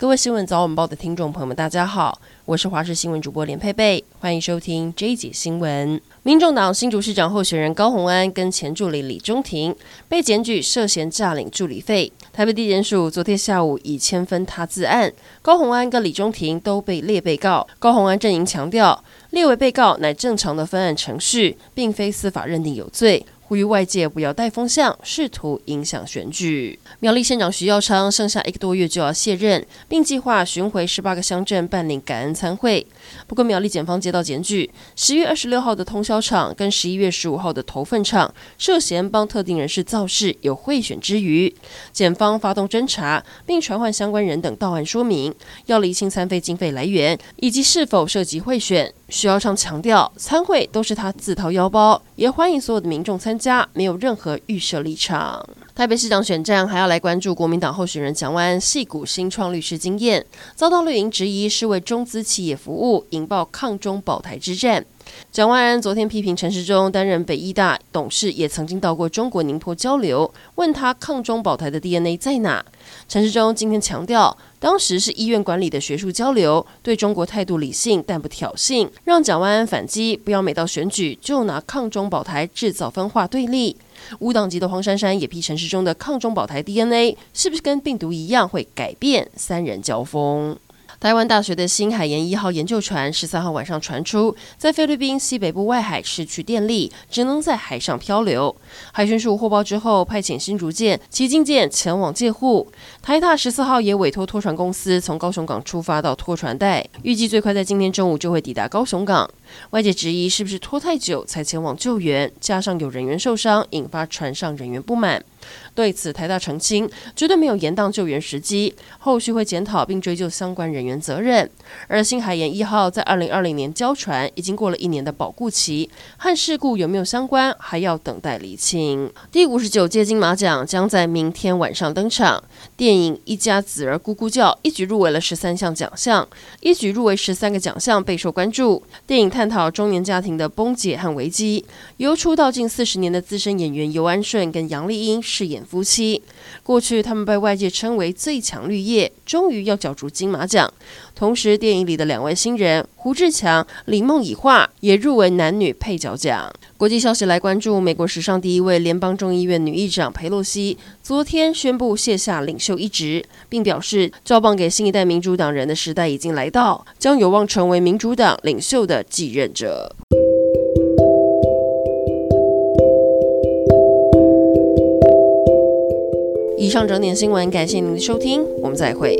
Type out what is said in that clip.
各位新闻早晚报的听众朋友们，大家好，我是华视新闻主播连佩佩，欢迎收听这一节新闻。民众党新竹市长候选人高虹安跟前助理李中庭被检举涉嫌诈领助理费，台北地检署昨天下午已签分他自案，高虹安跟李中庭都被列被告。高虹安阵营强调，列为被告乃正常的分案程序，并非司法认定有罪。呼吁外界不要带风向，试图影响选举。苗栗县长徐耀昌剩下一个多月就要卸任，并计划巡回十八个乡镇办理感恩餐会。不过，苗栗检方接到检举，十月二十六号的通宵场跟十一月十五号的头份场涉嫌帮特定人士造势，有贿选之余。检方发动侦查，并传唤相关人等到案说明，要厘清餐费经费来源以及是否涉及贿选。徐耀昌强调，参会都是他自掏腰包，也欢迎所有的民众参加，没有任何预设立场。台北市长选战还要来关注国民党候选人蒋万安戏骨新创律师经验，遭到绿营质疑是为中资企业服务，引爆抗中保台之战。蒋万安昨天批评陈时中担任北医大董事，也曾经到过中国宁波交流，问他抗中保台的 DNA 在哪？陈时中今天强调，当时是医院管理的学术交流，对中国态度理性，但不挑衅，让蒋万安反击，不要每到选举就拿抗中保台制造分化对立。无党籍的黄珊珊也批陈时中的抗中保台 DNA 是不是跟病毒一样会改变？三人交锋。台湾大学的新海研一号研究船十三号晚上传出，在菲律宾西北部外海失去电力，只能在海上漂流。海巡署获报之后，派遣新竹舰、旗津舰前往借护。台大十四号也委托拖船公司从高雄港出发到拖船带，预计最快在今天中午就会抵达高雄港。外界质疑是不是拖太久才前往救援，加上有人员受伤，引发船上人员不满。对此，台大澄清，绝对没有延宕救援时机，后续会检讨并追究相关人员责任。而新海研一号在二零二零年交船，已经过了一年的保固期，和事故有没有相关，还要等待厘清。第五十九届金马奖将在明天晚上登场，电影《一家子儿咕咕叫》一举入围了十三项奖项，一举入围十三个奖项备受关注。电影太探讨中年家庭的崩解和危机，由出道近四十年的资深演员尤安顺跟杨丽英饰演夫妻，过去他们被外界称为最强绿叶，终于要角逐金马奖。同时，电影里的两位新人胡志强、李梦以化也入围男女配角奖。国际消息来关注，美国史上第一位联邦众议院女议长佩洛西昨天宣布卸下领袖一职，并表示交棒给新一代民主党人的时代已经来到，将有望成为民主党领袖的继任者。以上整点新闻，感谢您的收听，我们再会。